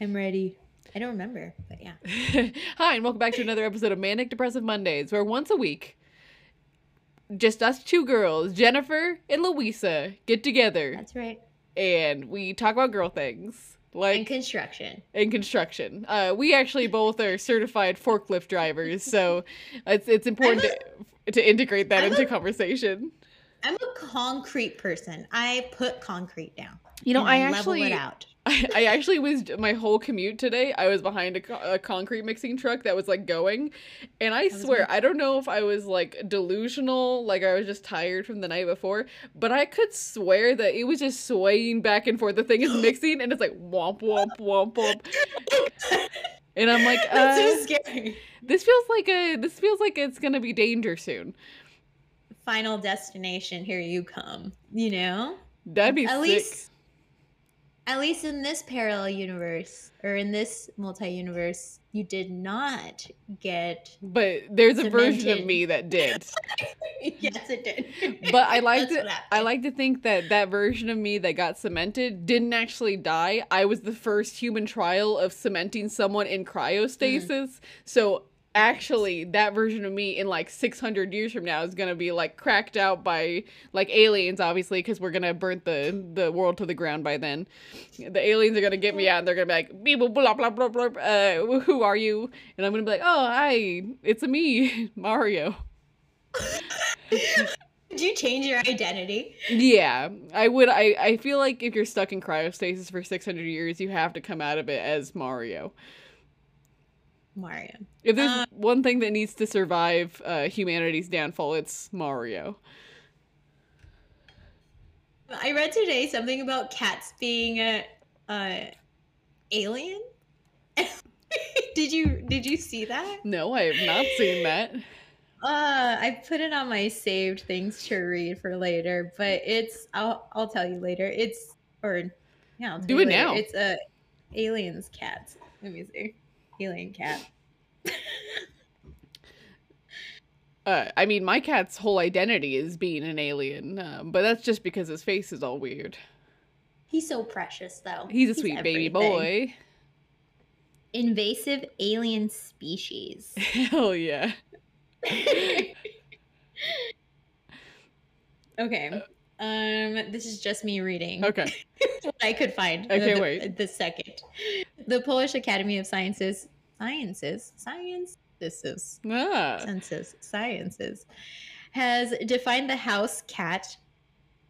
I'm ready. I don't remember, but yeah. Hi, and welcome back to another episode of Manic Depressive Mondays, where once a week, just us two girls, Jennifer and Louisa, get together That's right. and we talk about girl things like And construction. in construction. Uh, we actually both are certified forklift drivers, so it's it's important to, to integrate that I'm into a- conversation. I'm a concrete person. I put concrete down. You know, I actually. I, I actually was my whole commute today. I was behind a, a concrete mixing truck that was like going, and I was swear me. I don't know if I was like delusional, like I was just tired from the night before, but I could swear that it was just swaying back and forth. The thing is mixing, and it's like womp womp womp womp, and I'm like, That's uh, so scary. this feels like a this feels like it's gonna be danger soon. Final destination, here you come. You know? That'd be At sick. least at least in this parallel universe or in this multi-universe, you did not get but there's a version of me that did. Yes, it did. But I like to. I like to think that that version of me that got cemented didn't actually die. I was the first human trial of cementing someone in cryostasis. Mm. So actually that version of me in like 600 years from now is going to be like cracked out by like aliens obviously because we're going to burn the the world to the ground by then the aliens are going to get me out and they're going to be like "Beep, blah blah blah blah uh, who are you and i'm going to be like oh hi it's a me mario Did you change your identity? Yeah, I would. I, I feel like if you're stuck in cryostasis for 600 years, you have to come out of it as Mario. Mario. If there's Uh, one thing that needs to survive uh, humanity's downfall, it's Mario. I read today something about cats being a, a alien. did you did you see that? No, I have not seen that. Uh, I put it on my saved things to read for later, but it's I'll I'll tell you later. It's or yeah, Do it later. now. It's a aliens cat. Let me see, alien cat. Uh, I mean, my cat's whole identity is being an alien, um, but that's just because his face is all weird. He's so precious, though. He's a sweet baby boy. Invasive alien species. Hell yeah. okay. Um, this is just me reading. Okay. what I could find. Okay, the, wait. The second, the Polish Academy of Sciences, sciences, science, this is Ah. senses, sciences, has defined the house cat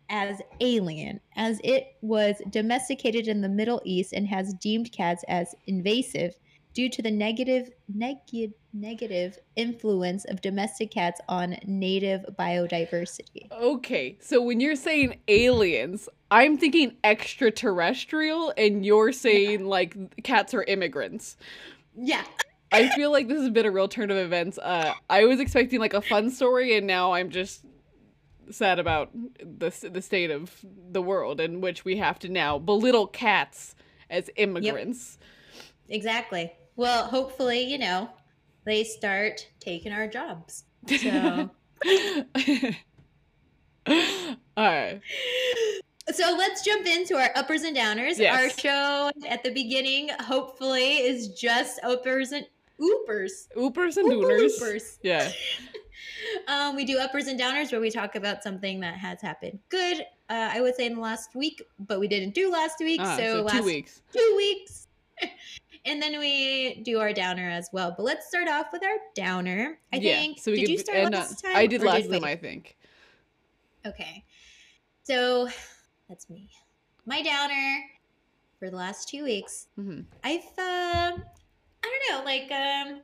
as alien, as it was domesticated in the Middle East and has deemed cats as invasive due to the negative neg- negative influence of domestic cats on native biodiversity. Okay, so when you're saying aliens, I'm thinking extraterrestrial, and you're saying like cats are immigrants. Yeah. I feel like this has been a real turn of events. Uh, I was expecting like a fun story, and now I'm just sad about the the state of the world in which we have to now belittle cats as immigrants. Yep. Exactly. Well, hopefully, you know, they start taking our jobs. So, Alright. so let's jump into our uppers and downers. Yes. Our show at the beginning, hopefully, is just uppers and oopers. Oopers and dooners. loopers. Yeah. Um, we do uppers and downers where we talk about something that has happened good. Uh, I would say in the last week, but we didn't do last week. Ah, so, so last two weeks. two weeks. and then we do our downer as well. But let's start off with our downer. I yeah. think. So we did could, you start and, uh, last time? I did last we? time, I think. Okay. So that's me. My downer for the last two weeks. hmm I've uh, I don't know, like um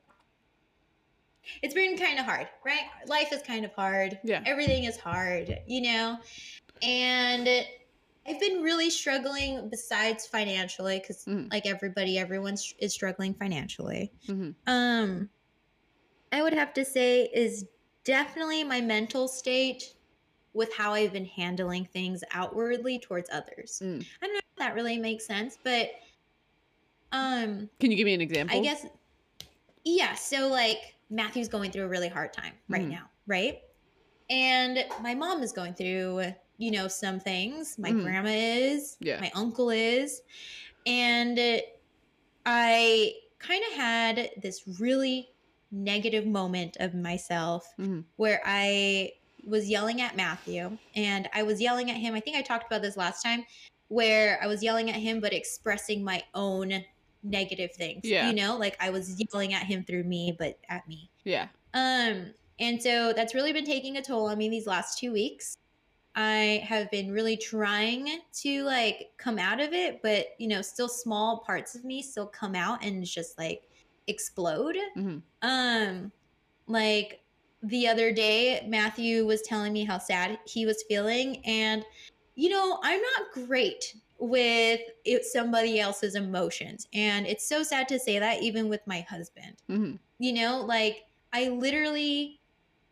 it's been kind of hard, right? Life is kind of hard. Yeah. Everything is hard, you know? And I've been really struggling besides financially cuz Mhm. like everybody everyone is struggling financially. hmm Um I would have to say is definitely my mental state with how I've been handling things outwardly towards others. Mm. I don't know if that really makes sense, but um Can you give me an example? I guess yeah, so like Matthew's going through a really hard time right Mhm. now, right? And my mom is going through, you know, some things. My Mhm. grandma is, Yeah. my uncle is. And I kind of had this really negative moment of myself Mhm. where I was yelling at Matthew and I was yelling at him. I think I talked about this last time where I was yelling at him but expressing my own negative things. Yeah. You know, like I was yelling at him through me but at me. Yeah. Um, and so that's really been taking a toll on me these last two weeks. I have been really trying to like come out of it, but you know, still small parts of me still come out and just like explode. hmm Um, like the other day, Matthew was telling me how sad he was feeling, and you know, I'm not great with it, somebody else's emotions, and it's so sad to say that, even with my husband. Hmm you know like i literally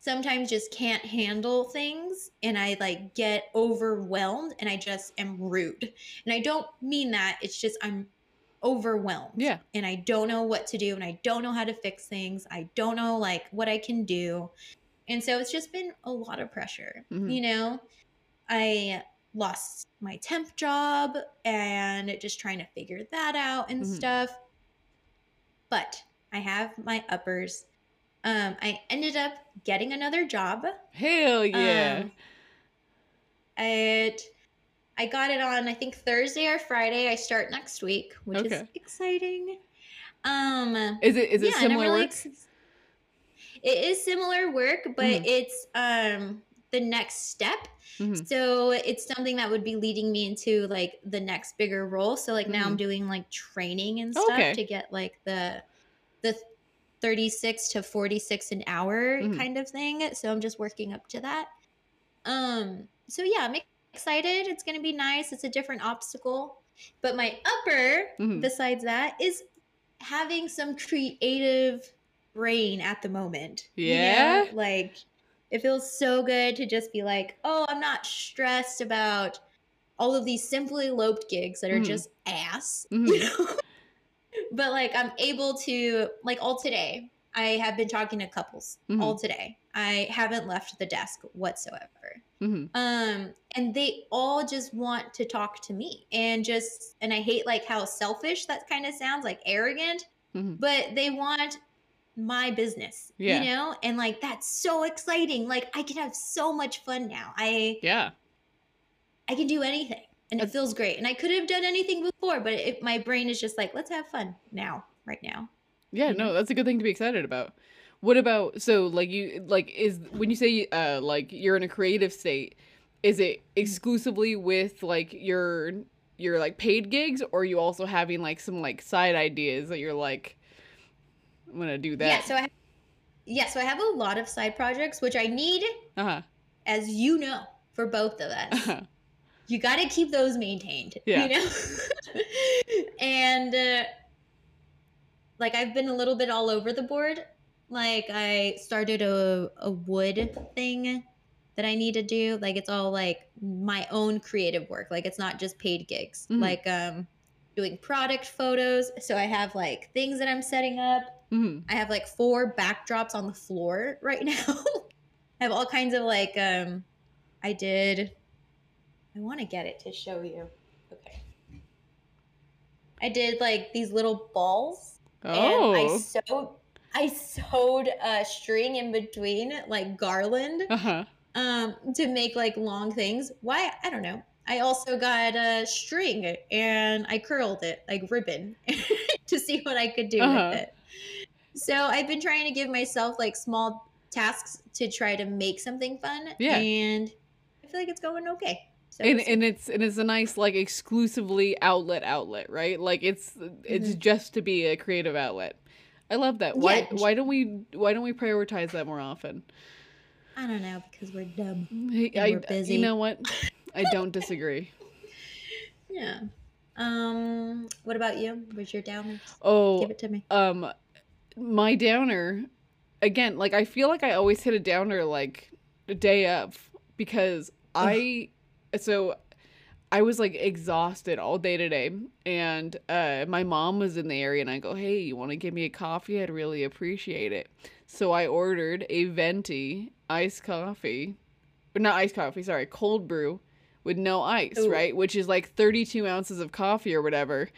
sometimes just can't handle things and i like get overwhelmed and i just am rude and i don't mean that it's just i'm overwhelmed Yeah. and i don't know what to do and i don't know how to fix things i don't know like what i can do and so it's just been a lot of pressure Mhm. you know i lost my temp job and just trying to figure that out and Mhm. stuff but I have my uppers. Um, I ended up getting another job. Hell yeah. Um, it, I got it on I think Thursday or Friday. I start next week, which is exciting. Um, is it is it yeah, similar work? It is similar work, but Mhm. it's um the next step. Mhm. So it's something that would be leading me into like the next bigger role. So like now I'm doing like training and stuff Mm-hmm. Okay. to get like the the 36 to 46 an hour Mhm. kind of thing. So I'm just working up to that. Um so yeah, I'm excited. It's going to be nice. It's a different obstacle. But my upper Mhm. besides that is having some creative brain at the moment. you know? Yeah? Like it feels so good to just be like, oh, I'm not stressed about all of these simply loped gigs that are Mhm. just ass. Mhm. You know? But like I'm able to like all today. I have been talking to couples Mhm. all today. I haven't left the desk whatsoever hmm um and they all just want to talk to me and just and i hate like how selfish that kind of sounds like arrogant Mhm. but they want my business Yeah. you know and like that's so exciting like i can have so much fun now i Yeah. i can do anything and it feels great and i could have done anything before but it, my brain is just like let's have fun now right now Yeah, no, that's a good thing to be excited about. What about so like you like is when you say uh like you're in a creative state, is Mm-hmm. it exclusively with like your your like paid gigs or are you also having like some like side ideas that you're like I'm going to do that? yeah so i yeah so i have a lot of side projects which i need uh-huh. as you know for both of us uh-huh. You got to keep those maintained Yeah. you know and uh, like i've been a little bit all over the board like i started a, a wood thing that i need to do like it's all like my own creative work like it's not just paid gigs Mhm. like um doing product photos so i have like things that i'm setting up Mhm. I have like four backdrops on the floor right now. I have all kinds of like um I did I want to get it to show you. Okay. I did like these little balls and I Oh. sewed I sewed a string in between like garland Uh-huh. um to make like long things. Why? I don't know. I also got a string and I curled it like ribbon to see what I could do Uh-huh. with it. So I've been trying to give myself like small tasks to try to make something fun. Yeah. And I feel like it's going okay. So and and it's and it's a nice like exclusively outlet outlet, right? Like it's it's Mhm. just to be a creative outlet. I love that. Why Yeah. why don't we why don't we prioritize that more often? I don't know because we're dumb. And I, we're busy. You know what? I don't disagree. Yeah. Um. What about you? Where's your down? Oh, Give it to me. um, my downer, again, like I feel like I always hit a downer like a day of because I, so I was like exhausted all day today, and uh, my mom was in the area, and I go, hey, you want to give me a coffee? I'd really appreciate it. So I ordered a venti iced coffee, not iced coffee, sorry, cold brew with no ice, Ooh. right? Which is like 32 ounces of coffee or whatever.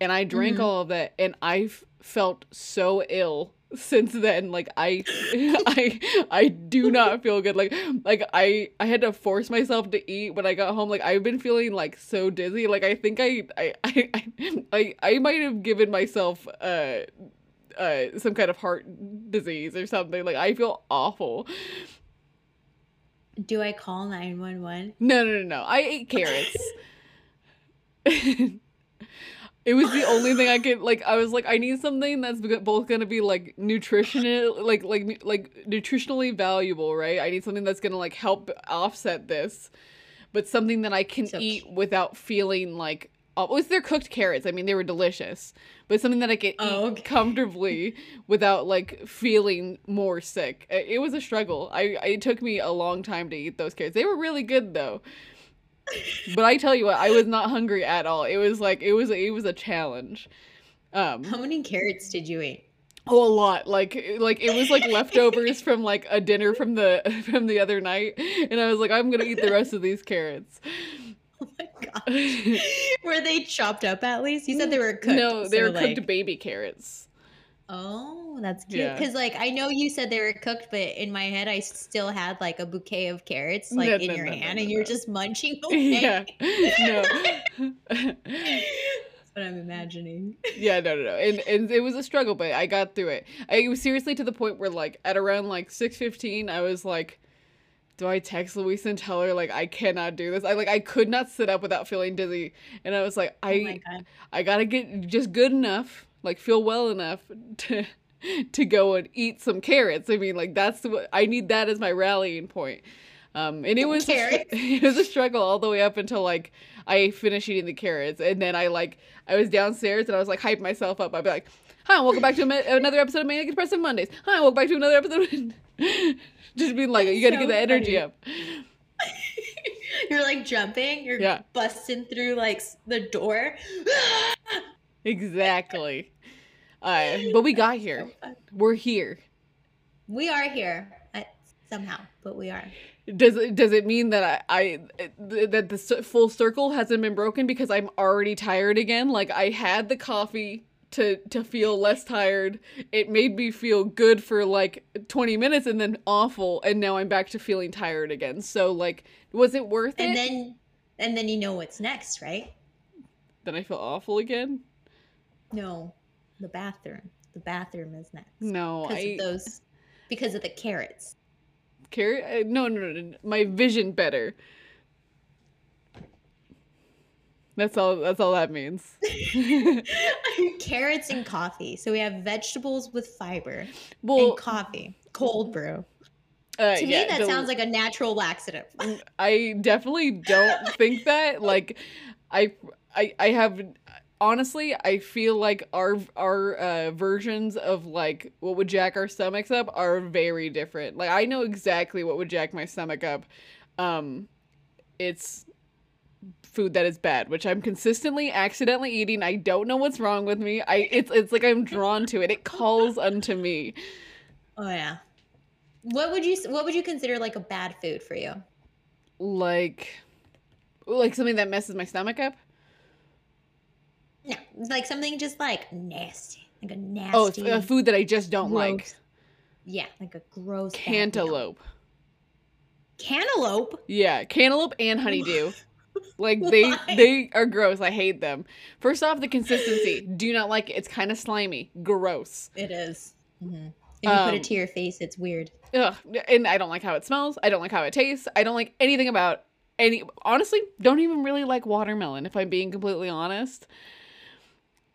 and I drank Mhm. all of that, and I f- felt so ill since then. Like I, I, I do not feel good. Like, like I, I had to force myself to eat when I got home. Like I've been feeling like so dizzy. Like I think I, I, I, I, I, I might have given myself uh, uh, some kind of heart disease or something. Like I feel awful. Do I call 911? No, no, no, no. I ate carrots. it was the only thing I could like. I was like, I need something that's both gonna be like nutritional, like like like nutritionally valuable, right? I need something that's gonna like help offset this, but something that I can So- eat without feeling like. Oh, was there cooked carrots? I mean, they were delicious, but something that I could oh, eat Oh, okay. comfortably without like feeling more sick. It, it was a struggle. I it took me a long time to eat those carrots. They were really good though. But I tell you what, I was not hungry at all. It was like it was it was a challenge. Um How many carrots did you eat? oh, a lot. Like like it was like leftovers from like a dinner from the from the other night and I was like I'm going to eat the rest of these carrots. Oh my god. were they chopped up at least? You said they were cooked. no, they so, were like- cooked baby carrots. Oh, that's cute. Yeah. Because like I know you said they were cooked, but in my head I still had like a bouquet of carrots like No, in no, your no, hand, and you're just munching away. yeah. No. That's what I'm imagining. yeah, no, no, no. And and it was a struggle, but I got through it. I it was seriously to the point where like at around like six fifteen, I was like, do I text Luis and tell her like I cannot do this? I like I could not sit up without feeling dizzy, and I was like, oh I god. I gotta get just good enough, like feel well enough to to go and eat some carrots. I mean, like that's what I need. That as my rallying point. Um, and it was a it was a struggle all the way up until like I finished eating the carrots, and then I like I was downstairs and I was like hype myself up. I'd be like, "Hi, welcome back to a, another episode of Manic Depressive Mondays." Hi, welcome back to another episode. Just being like, you gotta So get the energy funny. up. You're like jumping. You're Yeah. busting through like the door. Exactly. Uh, but we got here. We're here. We are here uh, somehow, but we are. Does it does it mean that I, I that the full circle hasn't been broken because I'm already tired again? Like I had the coffee to to feel less tired. It made me feel good for like 20 minutes and then awful and now I'm back to feeling tired again. So like was it worth And it? then, and then you know what's next, right? then I feel awful again? No, the bathroom. The bathroom is next. No, because I of those, because of the carrots. Carrot? uh, No, no, no, no. My vision better. That's all. That's all that means. carrots and coffee. So we have vegetables with fiber Well, and coffee, cold brew. uh, To yeah, me, that the- sounds like a natural laxative. I definitely don't think that. Like, I, I, I have. Honestly, I feel like our our uh, versions of like what would jack our stomachs up are very different. Like I know exactly what would jack my stomach up. Um, it's food that is bad, which I'm consistently accidentally eating. I don't know what's wrong with me. I it's it's like I'm drawn to it. It calls unto me. Oh yeah. What would you What would you consider like a bad food for you? Like like something that messes my stomach up. No, like something just like nasty, like a Oh, nasty. it's a food that I just don't like. Yeah, like a gross. Cantaloupe. Cantaloupe. Yeah, cantaloupe and honeydew. Like they Why? they are gross. I hate them. First off, the consistency. Do not like it. It's kind of slimy. Gross. It is. Mm-hmm. If you put Um, it to your face, it's weird. Ugh. And I don't like how it smells. I don't like how it tastes. I don't like anything about any honestly, don't even really like watermelon if I'm being completely honest.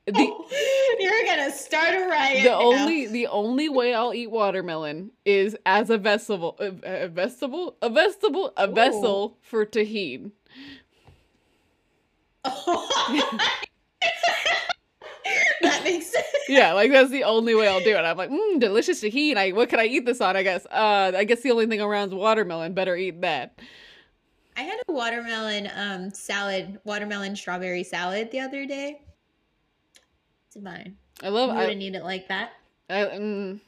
The You're gonna start a riot. the now. only the only way I'll eat watermelon is as a vegetable a, a vegetable a vegetable a Ooh. vessel for tahini. that makes sense. Yeah, like that's the only way I'll do it. I'm like, mmm, delicious tahini. I what can I eat this on? I guess. Uh, I guess the only thing around is watermelon. Better eat that. I had a watermelon um salad, watermelon strawberry salad the other day. It's fine. I You love. I, wouldn't eat it like that. I, mm,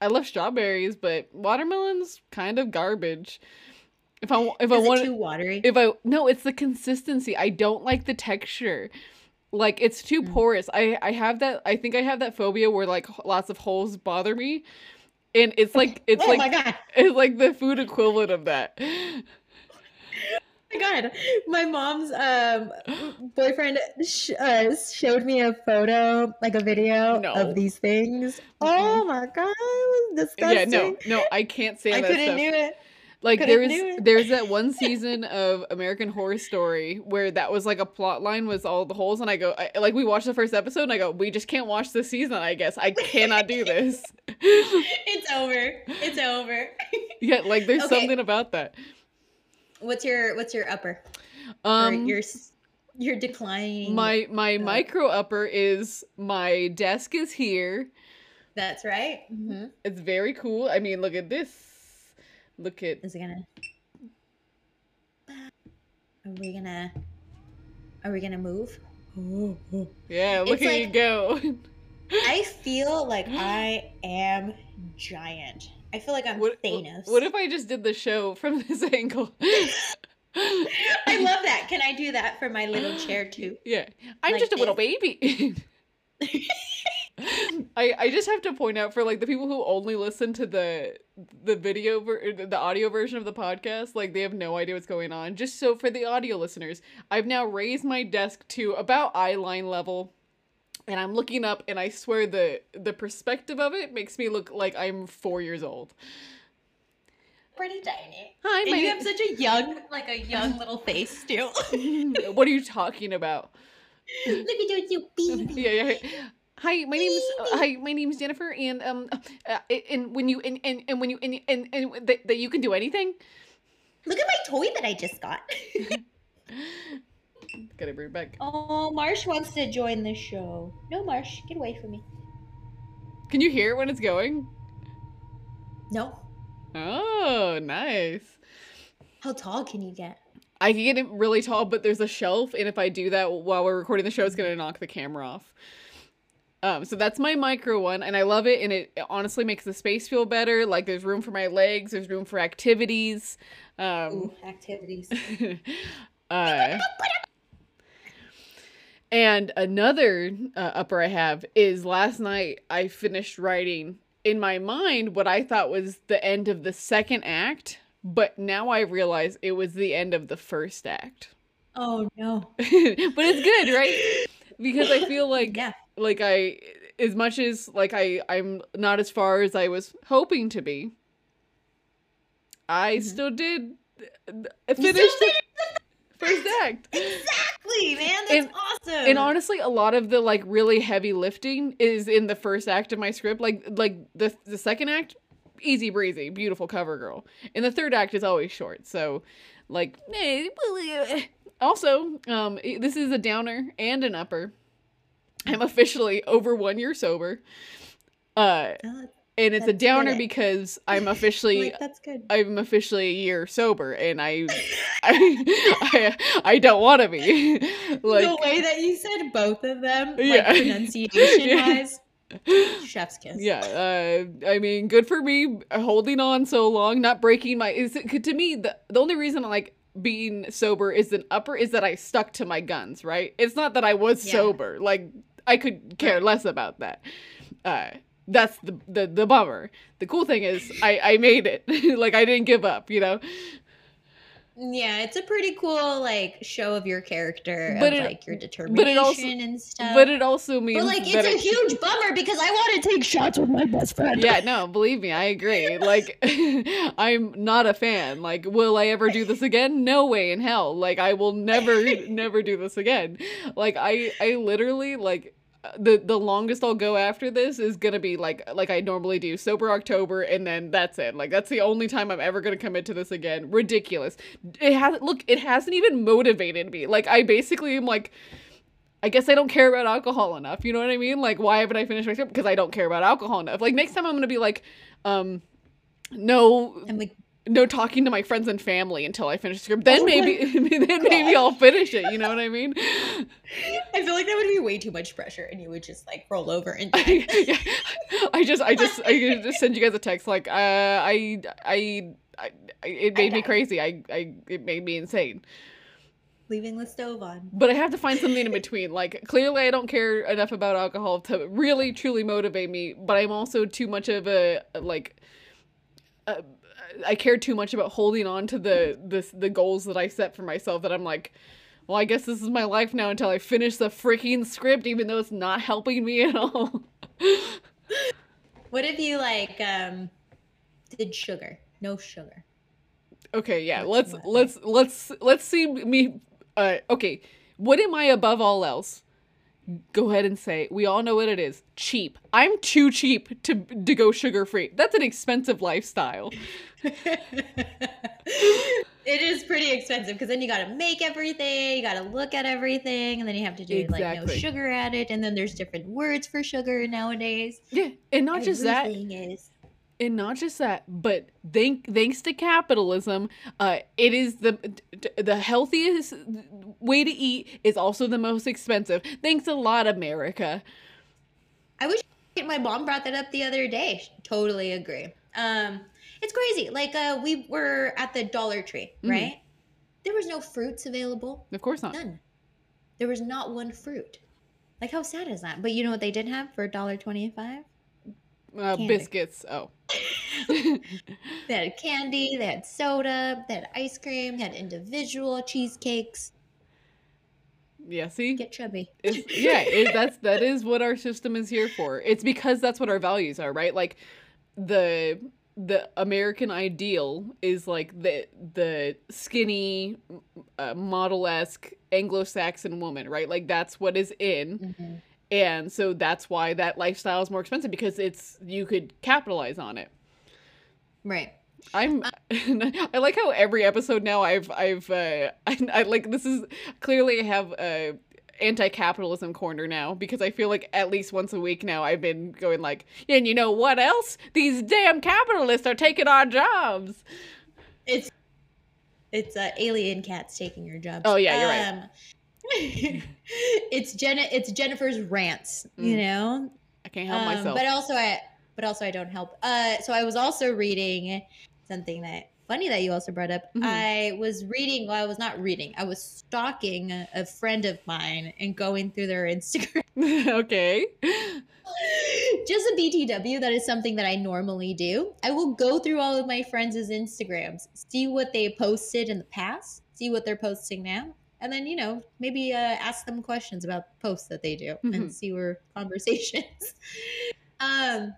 I love strawberries, but watermelon's kind of garbage. If I if I Is it want too watery? if I no, it's the consistency. I don't like the texture. like it's too Mm. porous. I I have that. I think I have that phobia where like lots of holes bother me, and it's like it's oh like it's like the food equivalent of that. Oh my god. My mom's um boyfriend sh- uh, showed me a photo, like a video No. of these things. Oh my god, it was disgusting. Yeah, no, no, I can't say that. I couldn't stuff. do it. like there's there's that one season of American Horror Story where that was like a plot line was all the holes, and I go I, like we watched the first episode, and I go we just can't watch this season. I guess I cannot do this. It's over. It's over. yeah, like there's Okay. something about that. What's your what's your upper? Um, your your declining my my uh, micro upper is my desk is here. That's right. hmm It's very cool. I mean, look at this. Look at Is it gonna? Are we gonna? Are we gonna move? yeah. Look It's at you go. I feel like I am giant. I feel like I'm What, Thanos. what if I just did the show from this angle? I love that. Can I do that for my little chair too? Yeah, I'm Like just a little baby. I I just have to point out for like the people who only listen to the the video ver- the audio version of the podcast, like they have no idea what's going on. Just so for the audio listeners, I've now raised my desk to about eye line level. And I'm looking up and I swear the the perspective of it makes me look like I'm 4 years old. Pretty tiny. Hi, And you have such a young, like a young little face too. what are you talking about? Let me do it, you baby. yeah, yeah. Hi, my name's uh, hi, my name's Jennifer, and um, uh, and when you and and, and when you and and, and that, that you can do anything. Look at my toy that I just got. Gotta bring it back. oh, Marsh wants to join the show. No, Marsh, get away from me. Can you hear when it's going? No. Oh, nice. How tall can you get? I can get it really tall, but there's a shelf, and if I do that while we're recording the show, it's gonna knock the camera off. Um, so that's my micro one, and I love it, and it honestly makes the space feel better. Like there's room for my legs, there's room for activities. Um, Ooh, activities. uh, and another uh, upper I have is last night I finished writing in my mind what I thought was the end of the second act, but now I realize it was the end of the first act. Oh no. but it's good, right? Because I feel like Yeah. like I as much as like I I'm not as far as I was hoping to be. I Mhm. still did uh, finish the finished first act. Exactly, man. That's And- awesome. And honestly, a lot of the like really heavy lifting is in the first act of my script. Like like the the second act, easy breezy, beautiful cover girl. And the third act is always short. So like also, um this is a downer and an upper. I'm officially over 1 year sober. Uh and it's a downer good. because I'm officially like, that's good. I'm officially a year sober and I I I, I don't want to be. like the way that you said both of them, like Yeah. pronunciation wise, chef's kiss. Yeah, uh, I mean, good for me holding on so long, not breaking my. Is it, to me the the only reason I like being sober is an upper is that I stuck to my guns. Right? It's not that I was Yeah. sober. Like I could care less about that. Uh, that's the, the the bummer. The cool thing is I I made it. like I didn't give up. You know. Yeah, it's a pretty cool like show of your character, But of it- like your determination but it also- and stuff. But it also means But like, it's a it- huge bummer because I want to take shots with my best friend. yeah, no, believe me, I agree. Like, I'm not a fan. Like, will I ever do this again? No way in hell. Like, I will never, never do this again. Like, I, I literally like the the longest I'll go after this is gonna be like like I normally do, sober October, and then that's it. Like, that's the only time I'm ever gonna commit to this again. Ridiculous. It has look, it hasn't even motivated me. Like, I basically am like. I guess I don't care about alcohol enough. You know what I mean? Like, why haven't I finished my script? Because I don't care about alcohol enough. Like, next time I'm gonna be like, um, no, I'm like, no talking to my friends and family until I finish the script. Then Oh maybe, then maybe I'll finish it. You know what I mean? I feel like that would be way too much pressure, and you would just like roll over and. I, I just, I just, I just send you guys a text like, uh, I, I, I, I it made me crazy. I, I, it made me insane. leaving the stove on. but I have to find something in between. Like clearly I don't care enough about alcohol to really truly motivate me, but I'm also too much of a like uh, I care too much about holding on to the the the goals that I set for myself that I'm like well, I guess this is my life now until I finish the freaking script even though it's not helping me at all. What if you like um did sugar? No sugar. Okay, yeah. Let's let's let's let's see me uh okay. What am I above all else? Go ahead and say. We all know what it is. Cheap. I'm too cheap to to go sugar free. That's an expensive lifestyle. it is pretty expensive because then you got to make everything, you got to look at everything, and then you have to do like no sugar added, and then there's different words for sugar nowadays. Yeah, and not just that, is and not just that, but thank thanks to capitalism, uh, it is the the healthiest way to eat is also the most expensive. Thanks a lot, America. I wish my mom brought that up the other day. Totally agree. Um, it's crazy. Like uh, we were at the Dollar Tree, Mhm. right? There was no fruits available. Of course not. None. There was not one fruit. Like how sad is that? But you know what they did have for a dollar twenty-five? Uh, biscuits. Oh. They had candy, they had soda, they had ice cream, they had individual cheesecakes. yeah. See. Get chubby. It's, yeah, it, that's that is what our system is here for. It's because that's what our values are, right? Like the the American ideal is like the the skinny, uh, model esque Anglo-Saxon woman, right? Like that's what is in, Mhm. And so that's why that lifestyle is more expensive because it's you could capitalize on it. Right. I'm I like how every episode now I've I've uh I, I like this is clearly I have a anti-capitalism corner now because I feel like at least once a week now I've been going like and you know what else these damn capitalists are taking our jobs. It's it's uh, alien cats taking your jobs. Oh, yeah, you're right. right. it's Jenna. It's Jennifer's rants. You Mm. know. I can't help Um, myself. But also, I but also I don't help. Uh, so I was also reading something that funny that you also brought up. Mhm. I was reading. Well, I was not reading. I was stalking a, a friend of mine and going through their Instagram. okay. Just a BTW. That is something that I normally do. I will go through all of my friends' Instagrams, see what they posted in the past, see what they're posting now. And then, you know, maybe uh, ask them questions about posts that they do Mhm. and see where conversations. um,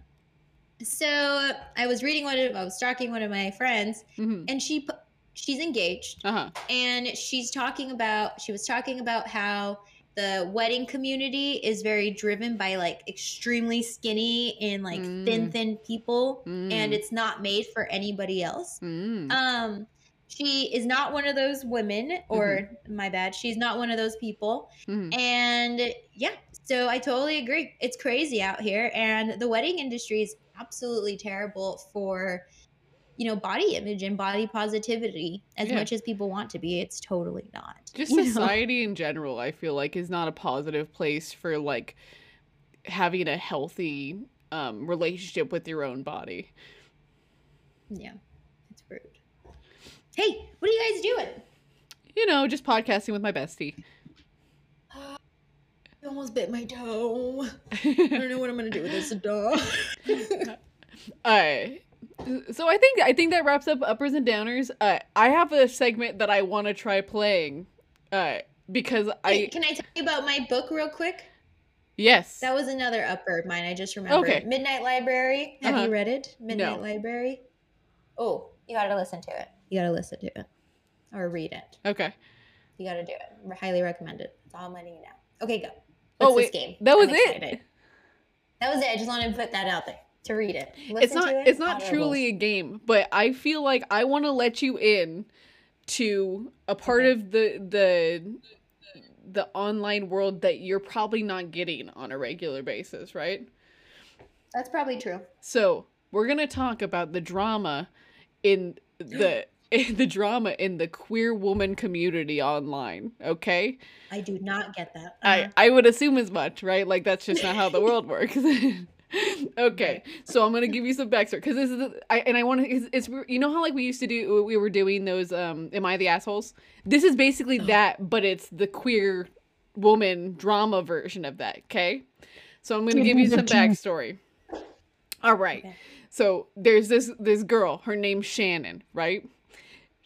so I was reading one of, I was stalking one of my friends, hmm and she, she's engaged, Uh-huh. and she's talking about, she was talking about how the wedding community is very driven by like extremely skinny and like thin, Mm. thin people, Mm. and it's not made for anybody else. Mm. Um, she is not one of those women, or my bad, she's not one of those people. Mhm. And yeah, so I totally agree. It's crazy out here, and the wedding industry is absolutely terrible for you know body image and body positivity. As Yeah. much as people want to be, it's totally not. just you know? society in general i feel like is not a positive place for like having a healthy um relationship with your own body Yeah. Hey, what are you guys doing? you know just podcasting with my bestie I almost bit my toe. I don't know what I'm gonna do with this dog. uh so i think i think that wraps up uppers and downers uh i have a segment that i want to try playing uh because Hey, i can I tell you about my book real quick? yes That was another upper of mine. I just remembered. Okay. Midnight Library. Have Uh-huh. you read it? Midnight No. Library. Oh, you gotta listen to it. You gotta listen to it, or read it. okay You gotta do it. I highly recommend it. That's all I'm letting you know. Okay, go. Oh, What's this wait, game? that was it? That was it. I just wanted to put that out there to read it. it's not to it. it's not Audibles. truly a game but i feel like i want to let you in to a part Okay. of the the the online world that you're probably not getting on a regular basis right That's probably true. so we're gonna talk about the drama in the the drama in the queer woman community online okay I do not get that. I, Uh-huh. I would assume as much, right? Like that's just not how the world works. okay, so I'm gonna give you some backstory because this is the, I and I want to. It's, it's you know how like we used to do we were doing those um am I the assholes? This is basically that, but it's the queer woman drama version of that. Okay, so I'm gonna give you some backstory. All right, Okay. so there's this this girl. Her name's Shannon, right?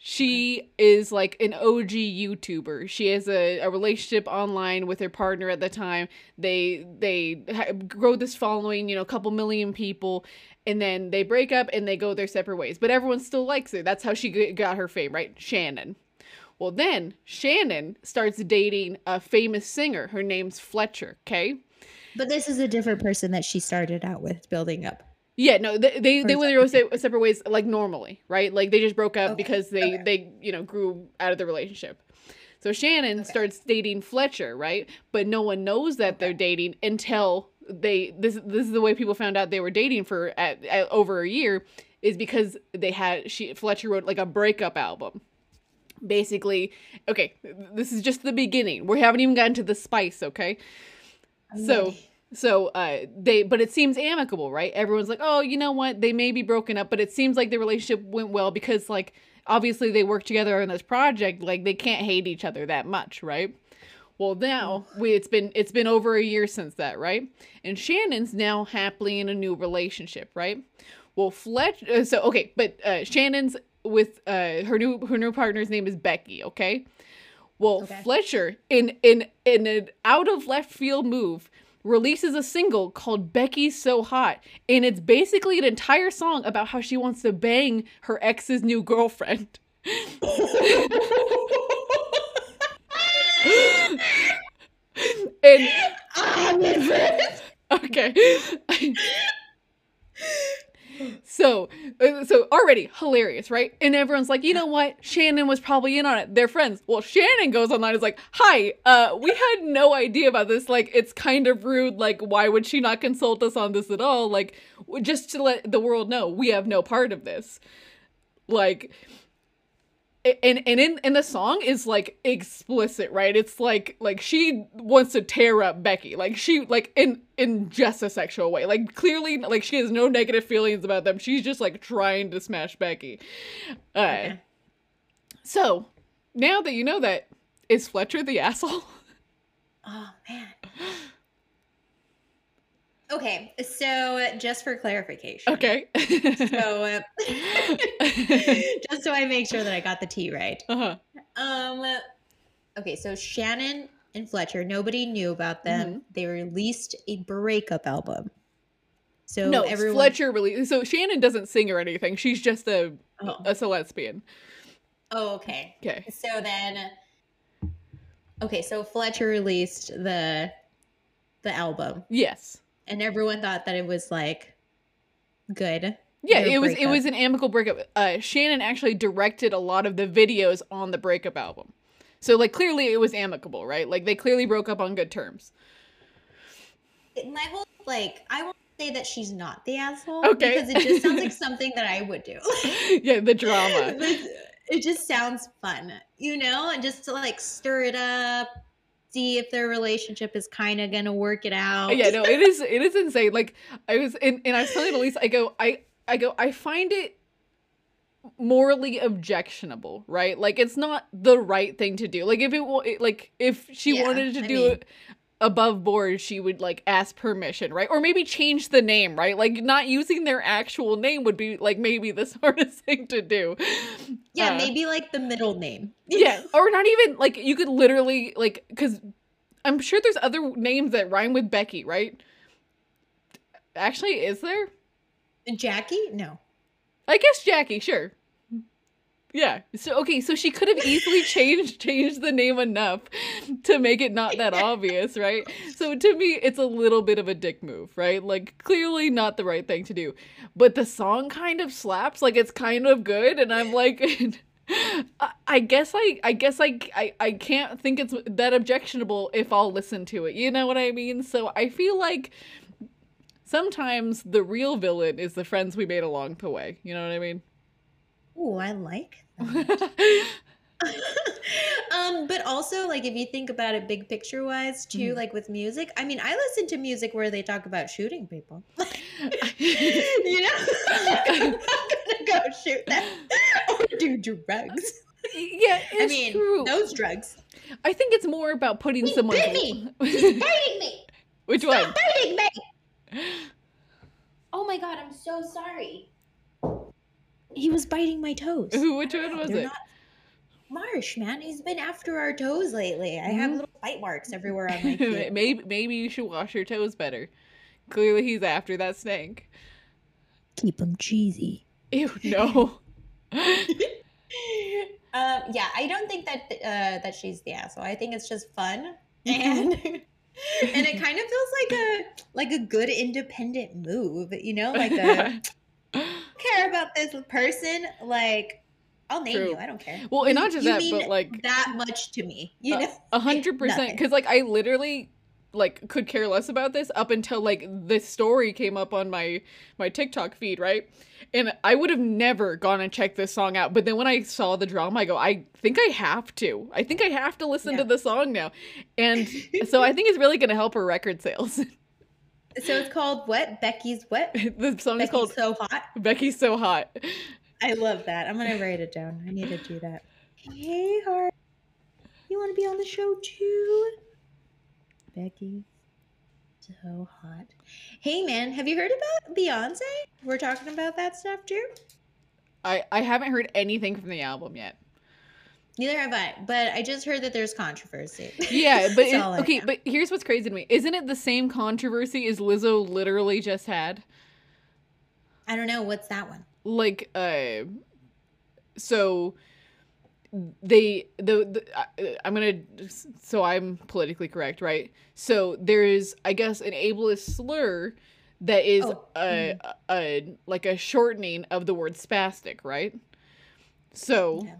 She is like an OG YouTuber. She has a, a relationship online with her partner at the time. They they ha- grow this following, you know, a couple million people, and then they break up and they go their separate ways. But everyone still likes her. That's how she g- got her fame, right? Shannon. Well, then Shannon starts dating a famous singer. Her name's Fletcher. Okay. But this is a different person that she started out with building up. Yeah, no, they they, they went their separate ways like normally, right? Like they just broke up Okay, because they okay. they you know grew out of the relationship. So Shannon Okay. starts dating Fletcher, right? But no one knows that they're dating until they this this is the way people found out they were dating for at, at over a year is because they had she Fletcher wrote like a breakup album. Basically, okay, this is just the beginning. We haven't even gotten to the spice, okay? So. So uh they but it seems amicable, right? Everyone's like, "Oh, you know what? They may be broken up, but it seems like the relationship went well because like obviously they worked together on this project, like they can't hate each other that much, right?" Well, now we it's been it's been over a year since that, right? And Shannon's now happily in a new relationship, right? Well, Fletch uh, so okay, but uh Shannon's with uh her new her new partner's name is Becky, okay? Well, Okay. Fletcher, in in in an out of left field move, releases a single called "Becky's So Hot," and it's basically an entire song about how she wants to bang her ex's new girlfriend. and ah, I'm it. okay. So, uh, so already hilarious, right? And everyone's like, you know what? Shannon was probably in on it. They're friends. Well, Shannon goes online is like, hi, uh, we had no idea about this. Like, it's kind of rude. Like, why would she not consult us on this at all? Like, just to let the world know, we have no part of this. Like, and and in in the song is like explicit right? It's like like she wants to tear up becky. Like she like in in just a sexual way. Like clearly like she has no negative feelings about them. She's just like trying to smash becky. Uh Okay. so now that you know that is fletcher the asshole? Oh man. Okay, so just for clarification. okay So uh, just so I make sure that I got the T right. uh-huh Um okay, so Shannon and Fletcher, nobody knew about them. Mm-hmm. They released a breakup album. So no everyone fletcher really so shannon doesn't sing or anything she's just a Oh. a lesbian oh, okay. okay So then Okay, so Fletcher released the the album yes and everyone thought that it was like good. Yeah, it was it was an amicable breakup. Uh, Shannon actually directed a lot of the videos on the breakup album, so like clearly it was amicable, right? Like they clearly broke up on good terms. My whole like I won't say that she's not the asshole Okay. because it just sounds like something that I would do. yeah, the drama. it just sounds fun, you know, and just to like stir it up, see if their relationship is kind of gonna work it out. yeah, no, it is it is insane. Like I was and, and I was telling Elise, I go, I I go, I find it morally objectionable, right? Like it's not the right thing to do. Like if it it- like if she Yeah, wanted to I do mean- it above board, she would like ask permission, right? Or maybe change the name, right? Like not using their actual name would be like maybe the smartest thing to do. yeah, Uh, maybe like the middle name. yeah, or not even like you could literally like because I'm sure there's other names that rhyme with Becky, right? Actually, is there? Jackie? No. I guess Jackie, sure. Yeah. So okay, so she could have easily changed changed the name enough to make it not that obvious, right? So to me, it's a little bit of a dick move, right? Like clearly not the right thing to do. But the song kind of slaps, like it's kind of good, and I'm like I- guess I I guess I, I I can't think it's that objectionable if I'll listen to it. You know what I mean? So I feel like sometimes the real villain is the friends we made along the way. You know what I mean? Ooh, I like that. um, but also like if you think about it big picture wise too, Mhm. like with music, I mean, I listen to music where they talk about shooting people. you know, I'm gonna go shoot them or do drugs. yeah, it's I mean, true. those drugs. I think it's more about putting He someone. bit me. He's biting me. Which one? Biting me. Oh my god, I'm so sorry. He was biting my toes. Which one was They're it? Marsh, man, he's been after our toes lately. I have Mhm. little bite marks everywhere on my feet. maybe maybe you should wash your toes better. Clearly, he's after that snake. Keep them cheesy. Ew, no. um, yeah, I don't think that uh, that she's the asshole. I think it's just fun, and and it kind of feels like a like a good independent move. You know, like a care about this person. Like I'll name True. you. I don't care. well, and not just you that, but like that much to me. You Uh, know, a hundred percent. Because like I literally like could care less about this up until like this story came up on my my TikTok feed, right? And I would have never gone and checked this song out. But then when I saw the drama, I go, I think I have to. I think I have to listen to the song now. And so I think it's really gonna help her record sales. so it's called what? Becky's what? the song is Becky's called so hot. Becky's So Hot. I love that. I'm gonna write it down. I need to do that. Hey, heart. You want to be on the show too? Becky, so hot. Hey, man, have you heard about Beyonce? We're talking about that stuff too. I, I haven't heard anything from the album yet. Neither have I, but I just heard that there's controversy. Yeah, but it- okay, but here's what's crazy to me. Isn't it the same controversy as Lizzo literally just had? I don't know what's that one. like uh so they the, the I- i'm gonna so i'm politically correct right so there is i guess an ableist slur that is Oh, a, a like a shortening of the word spastic right so Yeah.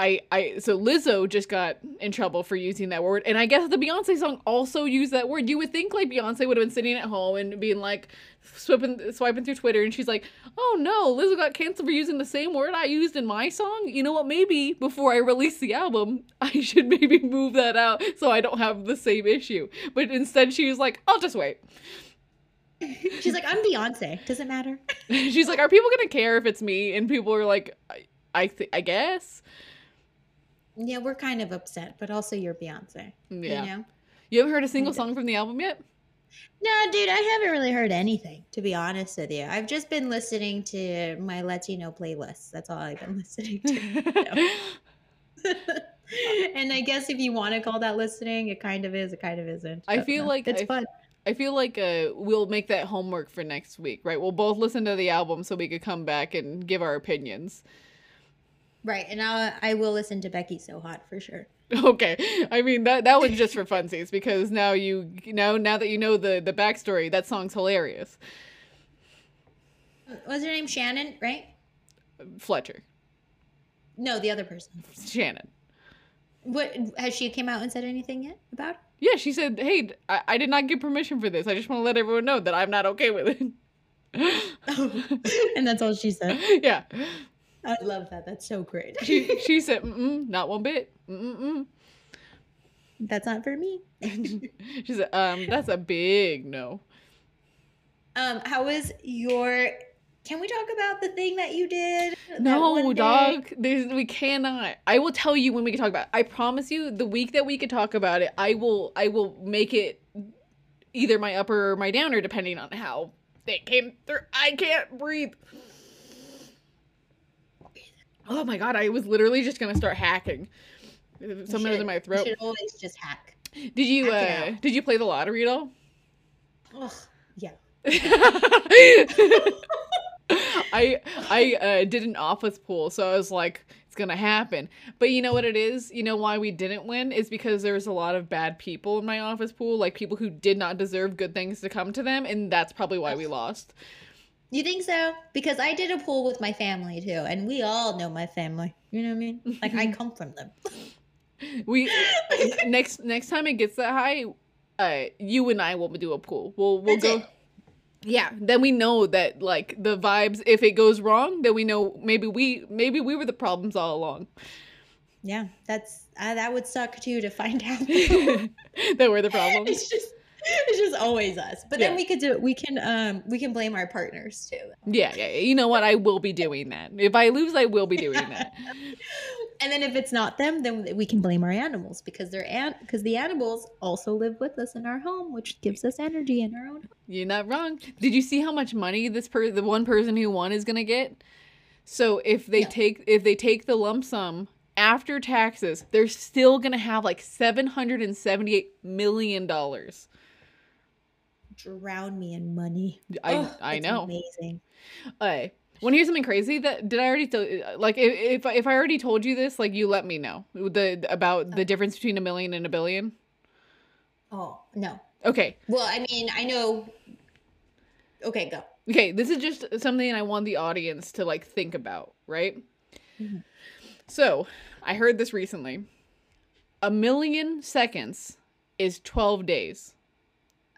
I, I so Lizzo just got in trouble for using that word, and I guess the Beyonce song also used that word. You would think like Beyonce would have been sitting at home and being like swiping swiping through Twitter, and she's like, "Oh no, Lizzo got canceled for using the same word I used in my song." You know what? Maybe before I release the album, I should maybe move that out so I don't have the same issue. But instead, she was like, "I'll just wait." She's like, I'm Beyonce. Does it matter? she's like, "Are people gonna care if it's me?" And people are like, "I, I, th- I guess." Yeah, we're kind of upset, but also you're Beyonce. Yeah. You know? You haven't heard a single song from the album yet? No, dude, I haven't really heard anything, to be honest with you. I've just been listening to my Latino playlists. That's all I've been listening to. and I guess if you want to call that listening, it kind of is, it kind of isn't. I feel no, like it's I- fun. I feel like uh, we'll make that homework for next week, right? We'll both listen to the album so we could come back and give our opinions. Right. And I, I will listen to Becky So Hot for sure. Okay, I mean that that was just for funsies because now you now now that you know the the backstory, that song's hilarious. Was her name Shannon, right? Fletcher, No, the other person. Shannon. What has she came out and said anything yet about it? Yeah, she said, "Hey, I, I did not get permission for this. I just want to let everyone know that I'm not okay with it." Oh, and that's all she said. yeah, I love that. That's so great. she she said, Mm-mm, "Not one bit." Mm-mm. That's not for me. she said, "Um, that's a big no." Um, how was your? Can we talk about the thing that you did? that No, dog. There's, we cannot. I will tell you when we can talk about. It. I promise you, the week that we could talk about it, I will. I will make it either my upper or my downer, depending on how they came through. I can't breathe. Oh my god! I was literally just gonna start hacking. You Something was in my You throat. should always just hack. Did you? hack uh. Did you play the lottery at all? Ugh, yeah. I I uh, did an office pool, so I was like, it's gonna happen. But you know what it is? You know why we didn't win is because there was a lot of bad people in my office pool, like people who did not deserve good things to come to them, and that's probably why we lost. You think so? Because I did a pool with my family too, and we all know my family. You know what I mean? Like I come from them. We next next time it gets that high, uh, you and I will do a pool. We'll we'll That's go. it. Yeah, then we know that like the vibes. If it goes wrong, then we know maybe we maybe we were the problems all along. Yeah, that's uh, that would suck too to find out. that we're the problems. it's just it's just always us. But then we could do we can um we can blame our partners too. Yeah, yeah, yeah. You know what? I will be doing that. If I lose, I will be doing that. and then if it's not them, then we can blame our animals because they're an because the animals also live with us in our home, which gives us energy in our own. Home. You're not wrong. Did you see how much money this per the one person who won is gonna get? So if they No. take if they take the lump sum after taxes, they're still gonna have like seven hundred and seventy eight million dollars. Drown me in money. I Ugh, I know. Amazing. Uh, want to hear something crazy? That did I already tell? Like if if I- already told you this, like you let me know the about the difference between a million and a billion. Oh no. Okay, Well, I mean, I know. Okay, go. okay. This is just something I want the audience to like think about, right? Mhm. So I heard this recently. A million seconds is twelve days.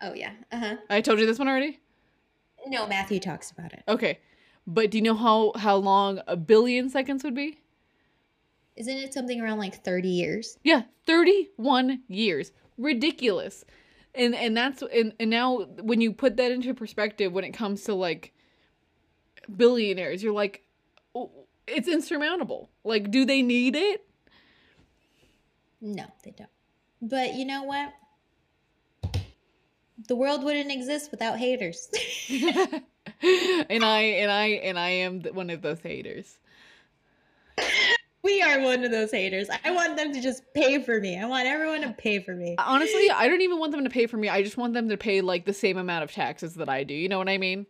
Oh yeah. Uh huh. I told you this one already. No, Matthew talks about it. Okay, but do you know how how long a billion seconds would be? Isn't it something around like thirty years? Yeah, 31 years. Ridiculous. And and that's and, and now when you put that into perspective when it comes to like billionaires, you're like oh, it's insurmountable. Like do they need it? No, they don't. But you know what? The world wouldn't exist without haters. and I and I and I am one of those haters. we are one of those haters. I want them to just pay for me. I want everyone to pay for me. Honestly, I don't even want them to pay for me. I just want them to pay like the same amount of taxes that I do. You know what I mean?